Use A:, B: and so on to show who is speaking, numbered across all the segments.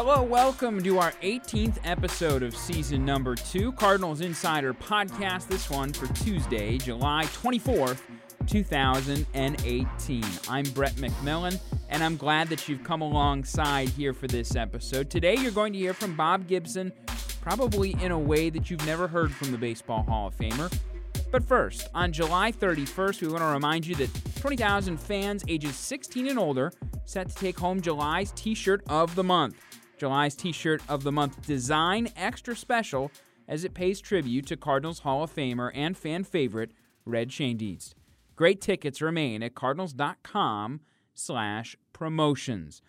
A: Hello, welcome to our 18th episode of season number two, Cardinals Insider Podcast. This one for Tuesday, July 24th, 2018. I'm Brett McMillan, and I'm glad that you've come alongside here for this episode. Today, you're going to hear from Bob Gibson, probably in a way that you've never heard from the Baseball Hall of Famer. But first, on July 31st, we want to remind you that 20,000 fans ages 16 and older set to take home July's t shirt of the month. July's t shirt of the month design extra special as it pays tribute to Cardinals Hall of Famer and fan favorite Red Schoendienst. Great tickets remain at cardinals.com slash promotions.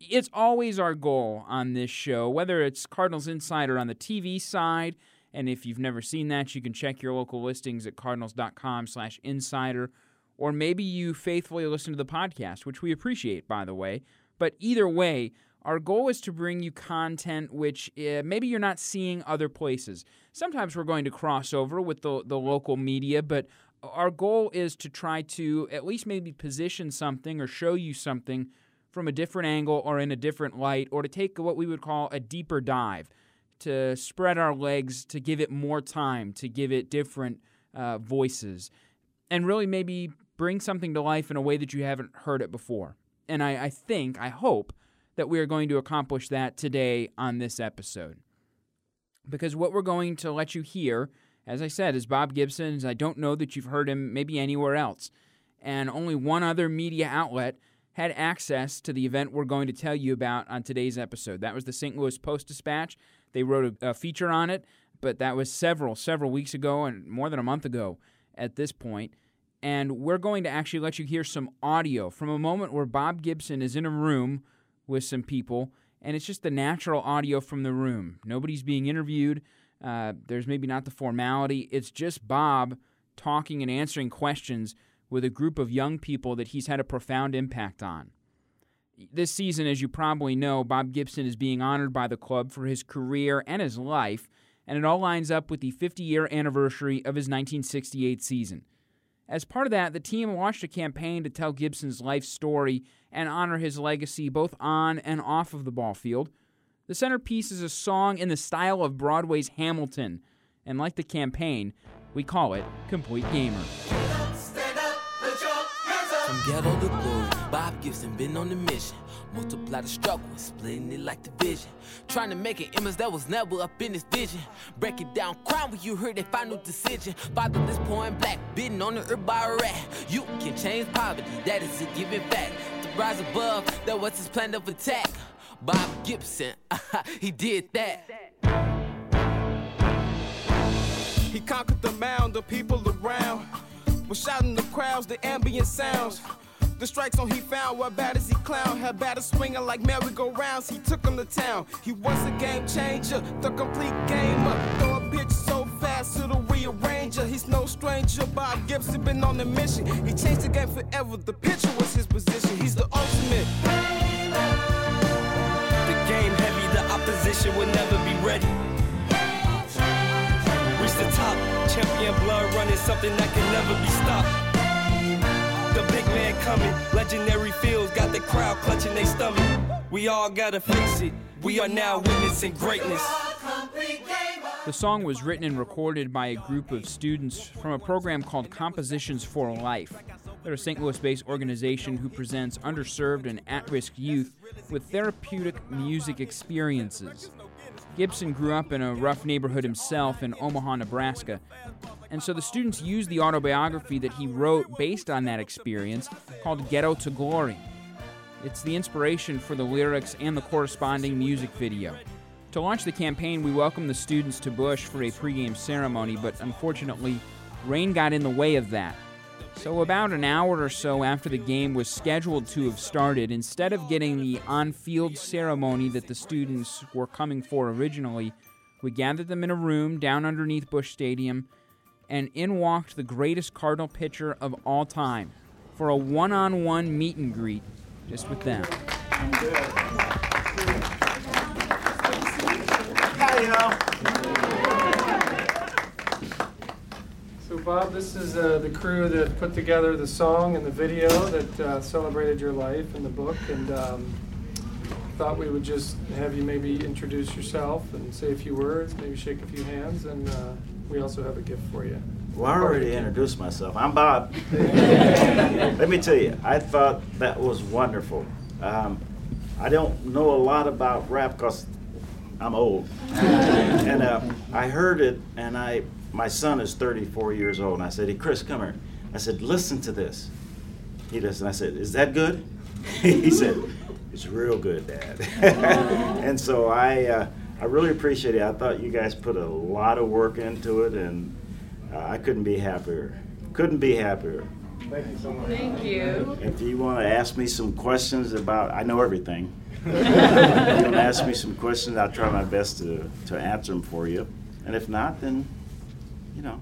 A: It's always our goal on this show, whether it's Cardinals Insider on the TV side, and if you've never seen that, you can check your local listings at cardinals.com slash insider, or maybe you faithfully listen to the podcast, which we appreciate, by the way. But either way, our goal is to bring you content which uh, maybe you're not seeing other places. Sometimes we're going to cross over with the, the local media, but our goal is to try to at least maybe position something or show you something from a different angle or in a different light, or to take what we would call a deeper dive, to spread our legs, to give it more time, to give it different uh, voices, and really maybe bring something to life in a way that you haven't heard it before. And I, I think, I hope, that we are going to accomplish that today on this episode. Because what we're going to let you hear, as I said, is Bob Gibson. I don't know that you've heard him maybe anywhere else. And only one other media outlet had access to the event we're going to tell you about on today's episode. That was the St. Louis Post Dispatch. They wrote a, a feature on it, but that was several, several weeks ago and more than a month ago at this point. And we're going to actually let you hear some audio from a moment where Bob Gibson is in a room with some people, and it's just the natural audio from the room. Nobody's being interviewed. Uh, there's maybe not the formality. It's just Bob talking and answering questions with a group of young people that he's had a profound impact on. This season, as you probably know, Bob Gibson is being honored by the club for his career and his life, and it all lines up with the 50 year anniversary of his 1968 season. As part of that, the team launched a campaign to tell Gibson's life story and honor his legacy both on and off of the ball field. The centerpiece is a song in the style of Broadway's Hamilton, and like the campaign, we call it Complete Gamer.
B: Ghetto to glory, Bob Gibson been on the mission. Multiply the struggle splitting it like division. Trying to make an image that was never up in his vision. Break it down, crime when you heard their final decision. Fatherless, poor and black, bitten on the earth by a rat. You can change poverty, that is a given fact. To rise above, that was his plan of attack. Bob Gibson, he did that.
C: He conquered the mound, the people around. Was shouting the crowds, the ambient sounds. The strike zone he found, what bad as he clown. Had batter swinging like merry-go-rounds, he took him to town. He was a game changer, the complete gamer. Throw a pitch so fast to the rearranger. He's no stranger, Bob Gibson been on a mission. He changed the game forever, the pitcher was his position. He's the ultimate.
D: The game heavy, the opposition will never. The top, champion blood running, something that can never be stopped. The big man coming, legendary got the crowd clutching their stomach. We all gotta it, we are now witnessing greatness.
A: The song was written and recorded by a group of students from a program called Compositions for Life. They're a St. Louis based organization who presents underserved and at risk youth with therapeutic music experiences. Gibson grew up in a rough neighborhood himself in Omaha, Nebraska, and so the students used the autobiography that he wrote based on that experience called Ghetto to Glory. It's the inspiration for the lyrics and the corresponding music video. To launch the campaign, we welcomed the students to Busch for a pregame ceremony, but unfortunately, rain got in the way of that. So, about an hour or so after the game was scheduled to have started, instead of getting the on field ceremony that the students were coming for originally, we gathered them in a room down underneath Busch Stadium, and in walked the greatest Cardinal pitcher of all time for a one on one meet and greet just with them.
E: So, Bob, this is uh, the crew that put together the song and the video that uh, celebrated your life in the book, and um, thought we would just have you maybe introduce yourself and say a few words, maybe shake a few hands, and uh, we also have a gift for you.
F: Well, I already introduced myself. I'm Bob. Let me tell you, I thought that was wonderful. Um, I don't know a lot about rap because I'm old, and uh, I heard it, and I my son is 34 years old, and I said, "Hey, Chris, come here." I said, "Listen to this." He does, and I said, "Is that good?" he said, "It's real good, Dad." and so I uh, I really appreciate it. I thought you guys put a lot of work into it, and uh, I couldn't be happier. Couldn't be happier.
E: Thank you so much.
G: Thank you.
F: If you want to ask me some questions about, I know everything. if you want to ask me some questions, I'll try my best to, to answer them for you. And if not, then, you know.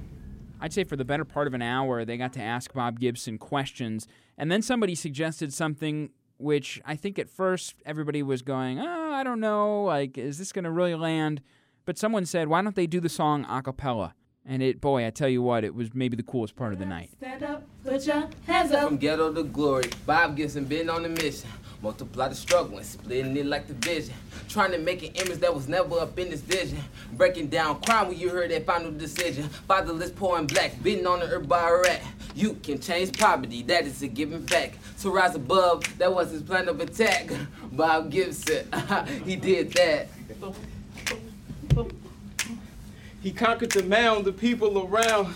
A: I'd say for the better part of an hour, they got to ask Bob Gibson questions. And then somebody suggested something which I think at first everybody was going, oh, I don't know, like, is this going to really land? But someone said, why don't they do the song a cappella? And it, boy, I tell you what, it was maybe the coolest part of the night.
G: Stand up, put your hands up.
B: From ghetto to glory, Bob Gibson been on a mission. Multiply the struggle and splitting it like the vision. Trying to make an image that was never up in this vision. Breaking down crime when you heard that final decision. Fatherless, poor, and black, beating on the earth by a rat. You can change poverty, that is a given fact. To rise above, that was his plan of attack. Bob Gibson, he did that.
C: He conquered the mound, the people around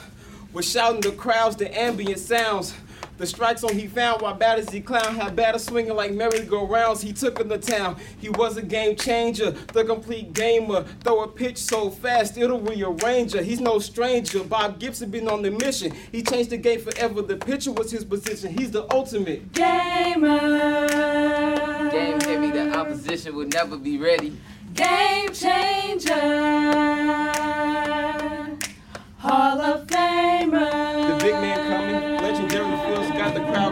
C: were shouting the crowds, the ambient sounds. The strike zone he found while bad as he clown had batter swinging like merry-go-rounds. He took him to town. He was a game changer, the complete gamer. Throw a pitch so fast it'll rearrange her. He's no stranger. Bob Gibson been on the mission. He changed the game forever. The pitcher was his position. He's the ultimate
G: Gamer.
B: Game heavy, the opposition will never be ready.
G: Game changer. Hall of Famer.
C: The big man coming. Legendary feels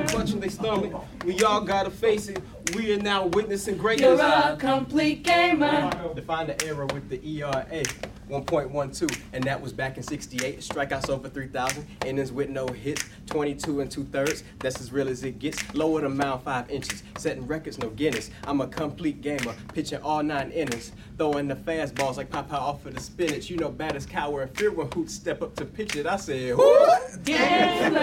C: got the crowd clutching their stomach. We all gotta face it. We are now witnessing greatness.
G: You're a complete gamer.
H: Define the era with the ERA 1.12, and that was back in 68. Strikeouts over 3,000, innings with no hits, 22 and two thirds. That's as real as it gets. Lower the mound five inches, setting records, no Guinness. I'm a complete gamer, pitching all nine innings, throwing the fastballs like Popeye off of the spinach. You know, batters cower in fear when hoots step up to pitch it. I said, who?
G: Gamer.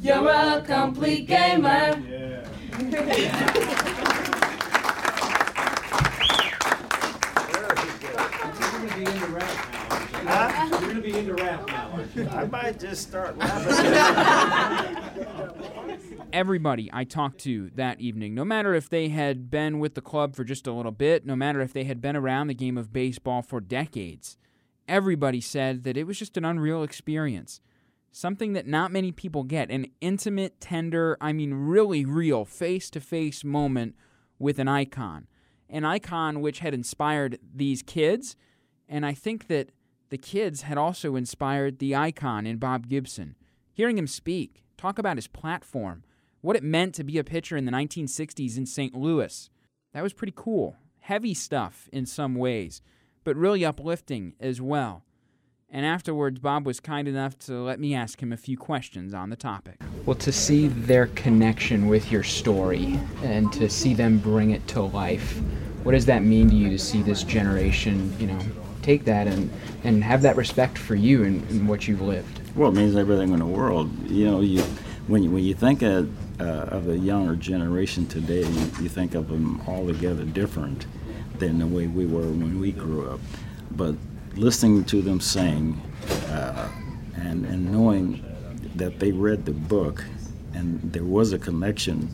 G: You're a complete gamer.
F: Huh?
E: You're gonna be into rap now.
F: I might just start laughing.
A: Everybody I talked to that evening, no matter if they had been with the club for just a little bit, no matter if they had been around the game of baseball for decades, everybody said that it was just an unreal experience. Something that not many people get an intimate, tender, I mean, really real, face to face moment with an icon. An icon which had inspired these kids, and I think that the kids had also inspired the icon in Bob Gibson. Hearing him speak, talk about his platform, what it meant to be a pitcher in the 1960s in St. Louis, that was pretty cool. Heavy stuff in some ways, but really uplifting as well. And afterwards, Bob was kind enough to let me ask him a few questions on the topic. Well, to see their connection with your story and to see them bring it to life, what does that mean to you to see this generation, you know, take that and, and have that respect for you and, and what you've lived?
F: Well, it means everything in the world. You know, you when you, when you think of, uh, of the younger generation today, you, you think of them altogether different than the way we were when we grew up. But listening to them sing uh, and and knowing that they read the book, and there was a connection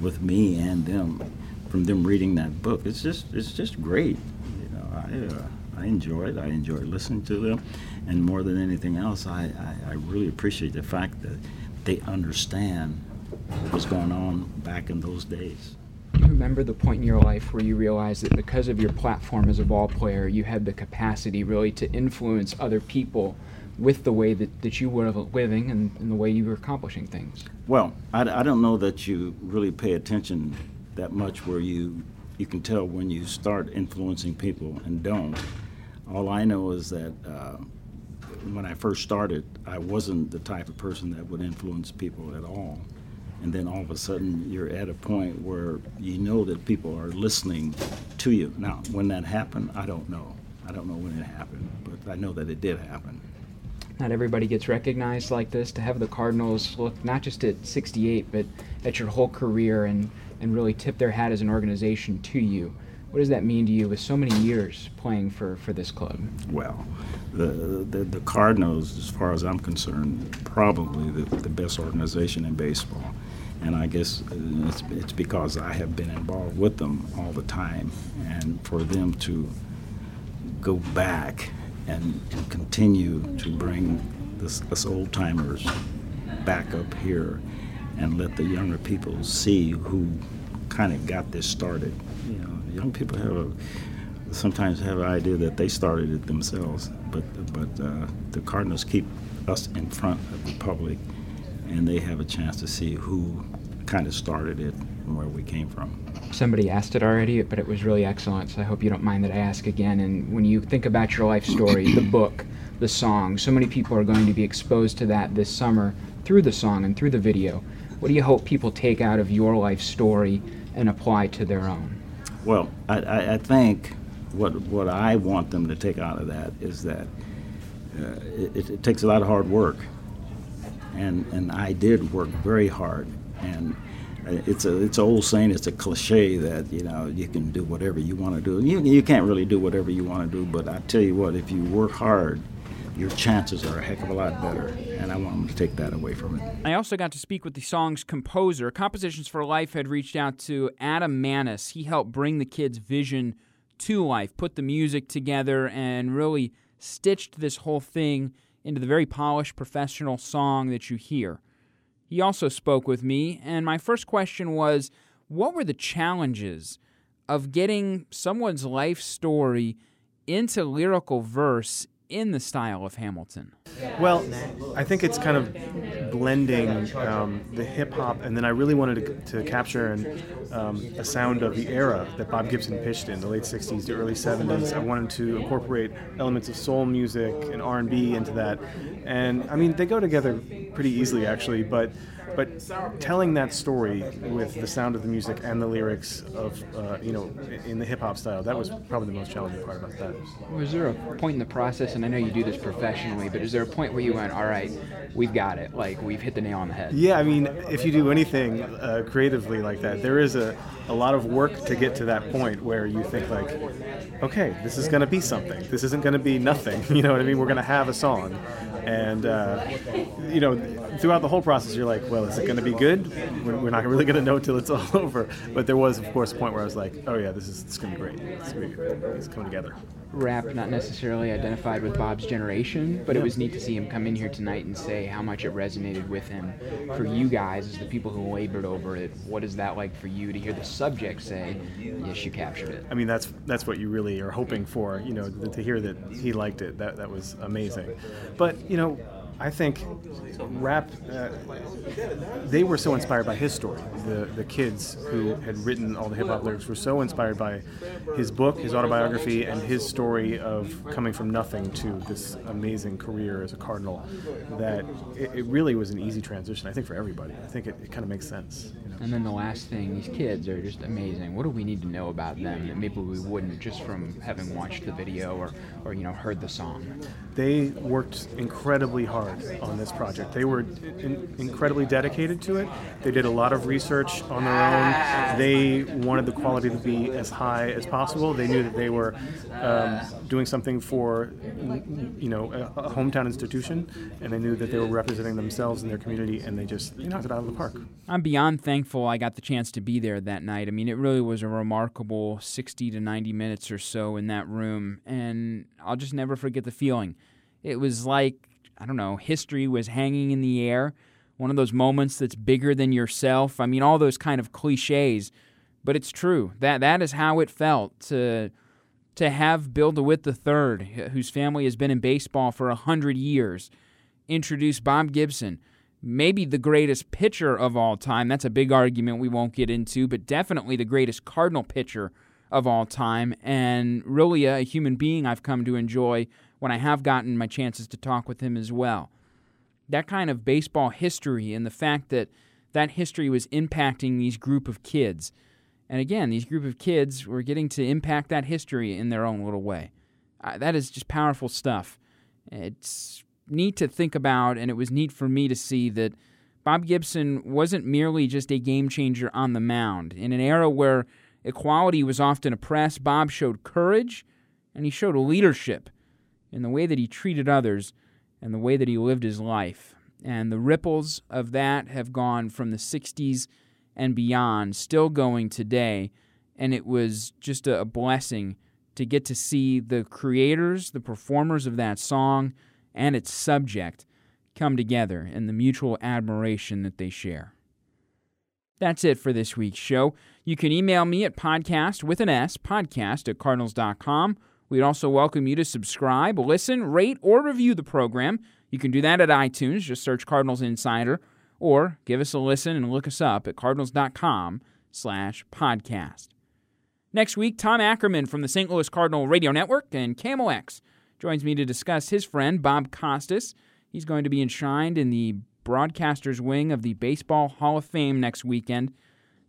F: with me and them from them reading that book. It's just it's just great. You know, I uh, I enjoy it. I enjoy listening to them, and more than anything else, I, I, I really appreciate the fact that they understand what was going on back in those days.
A: Do you remember the point in your life where you realized that because of your platform as a ball player, you had the capacity really to influence other people with the way that, that you were living and, and the way you were accomplishing things?
F: Well, I, I don't know that you really pay attention that much where you you can tell when you start influencing people and don't. All I know is that uh, when I first started, I wasn't the type of person that would influence people at all. And then all of a sudden, you're at a point where you know that people are listening to you. Now, when that happened, I don't know. I don't know when it happened, but I know that it did happen.
A: Not everybody gets recognized like this. To have the Cardinals look not just at 68, but at your whole career and, and really tip their hat as an organization to you what does that mean to you with so many years playing for, for this club?
F: Well, the, the, the Cardinals, as far as I'm concerned, probably the, the best organization in baseball. And I guess uh, it's, it's because I have been involved with them all the time. And for them to go back and, and continue to bring this, this old timers back up here and let the younger people see who kind of got this started. You know, young people have a, sometimes have an idea that they started it themselves, but but uh, the Cardinals keep us in front of the public, and they have a chance to see who kind of started it and where we came from.
A: Somebody asked it already, but it was really excellent. So I hope you don't mind that I ask again. And when you think about your life story, the book, the song, so many people are going to be exposed to that this summer through the song and through the video. What do you hope people take out of your life story and apply to their own?
F: Well, I, I, I think what what I want them to take out of that is that uh, it, it, takes a lot of hard work, and and I did work very hard, and uh, it's a it's an old saying, it's a cliche that you know you can do whatever you want to do. You you can't really do whatever you want to do, but I tell you what, if you work hard your chances are a heck of a lot better. And I want them to take that away from it.
A: I also got to speak with the song's composer. Compositions for Life had reached out to Adam Maness. He helped bring the kid's vision to life, put the music together, and really stitched this whole thing into the very polished professional song that you hear. He also spoke with me, and my first question was what were the challenges of getting someone's life story into lyrical verse in the style of Hamilton?
I: Well, I think it's kind of blending um, the hip hop, and then I really wanted to, to capture an, um, a sound of the era that Bob Gibson pitched in the late '60s to early '70s. I wanted to incorporate elements of soul music and R&B into that, and I mean they go together pretty easily actually, but but telling that story with the sound of the music and the lyrics of uh, you know in the hip hop style that was probably the most challenging part about that.
A: Was there a point in the process, and I know you do this professionally, but is there a point where you went, all right, we've got it, like we've hit the nail on the head?
I: Yeah, I mean, if you do anything uh, creatively like that, there is a, a lot of work to get to that point where you think like, okay, this is going to be something. This isn't going to be nothing. You know what I mean? We're going to have a song, and uh, you know, throughout the whole process, you're like, well, is it going to be good? We're, not really going to know until it's all over. But there was, of course, a point where I was like, oh yeah, this is it's going to be great. It's to be. It's coming together.
A: Rap not necessarily identified with Bob's generation, but it was neat to see him come in here tonight and say how much it resonated with him. For you guys, as the people who labored over it, what is that like for you to hear the subject say, "Yes, you captured it"?
I: I mean, that's that's what you really are hoping for. You know, to hear that he liked it. That that was amazing. But you know, I think rap, uh, they were so inspired by his story. The, the kids who had written all the hip hop lyrics were so inspired by his book, his autobiography, and his story of coming from nothing to this amazing career as a Cardinal that it, it really was an easy transition, I think, for everybody. I think it, it kind of makes sense.
A: And then the last thing, these kids are just amazing. What do we need to know about them that maybe we wouldn't just from having watched the video or, or you know, heard the song?
I: They worked incredibly hard on this project. They were in, incredibly dedicated to it. They did a lot of research on their own. They wanted the quality to be as high as possible. They knew that they were um, doing something for, you know, a, hometown institution, and they knew that they were representing themselves and their community, and they just they knocked it out of the park.
A: I'm beyond thankful I got the chance to be there that night. I mean, it really was a remarkable 60 to 90 minutes or so in that room, and I'll just never forget the feeling. It was like, I don't know, history was hanging in the air, one of those moments that's bigger than yourself. I mean, all those kind of cliches, but it's true. That that is how it felt to to have Bill DeWitt III, whose family has been in baseball for a hundred years, introduce Bob Gibson maybe the greatest pitcher of all time. That's a big argument we won't get into, but definitely the greatest Cardinal pitcher of all time, and really a human being I've come to enjoy when I have gotten my chances to talk with him as well. That kind of baseball history and the fact that that history was impacting these group of kids. And again, these group of kids were getting to impact that history in their own little way. Uh, that is just powerful stuff. It's neat to think about, and it was neat for me to see that Bob Gibson wasn't merely just a game changer on the mound. In an era where equality was often oppressed, Bob showed courage and he showed leadership in the way that he treated others and the way that he lived his life. And the ripples of that have gone from the 60s and beyond, still going today. And it was just a blessing to get to see the creators, the performers of that song, and its subject come together in the mutual admiration that they share. That's it for this week's show. You can email me at podcast with an S, podcast at cardinals.com. We'd also welcome you to subscribe, listen, rate, or review the program. You can do that at iTunes, just search Cardinals Insider, or give us a listen and look us up at cardinals.com slash podcast. Next week, Tom Ackerman from the St. Louis Cardinal Radio Network and KMOX joins me to discuss his friend Bob Costas. He's going to be enshrined in the broadcaster's wing of the Baseball Hall of Fame next weekend.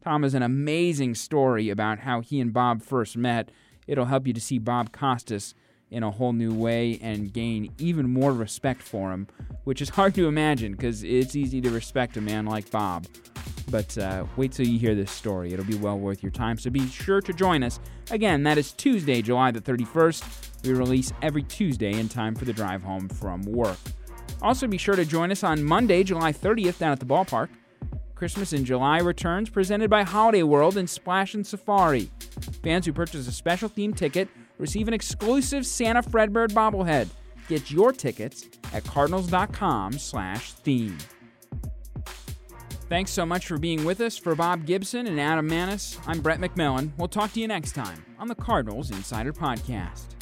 A: Tom has an amazing story about how he and Bob first met. It'll help you to see Bob Costas in a whole new way and gain even more respect for him, which is hard to imagine because it's easy to respect a man like Bob. But uh, wait till you hear this story. It'll be well worth your time. So be sure to join us. Again, that is Tuesday, July the 31st. We release every Tuesday in time for the drive home from work. Also, be sure to join us on Monday, July 30th, down at the ballpark. Christmas in July returns presented by Holiday World and Splashin' Safari. Fans who purchase a special themed ticket receive an exclusive Santa Fredbird bobblehead. Get your tickets at cardinals.com/theme. Thanks so much for being with us. For Bob Gibson and Adam Maness, I'm Brett McMillan. We'll talk to you next time on the Cardinals Insider Podcast.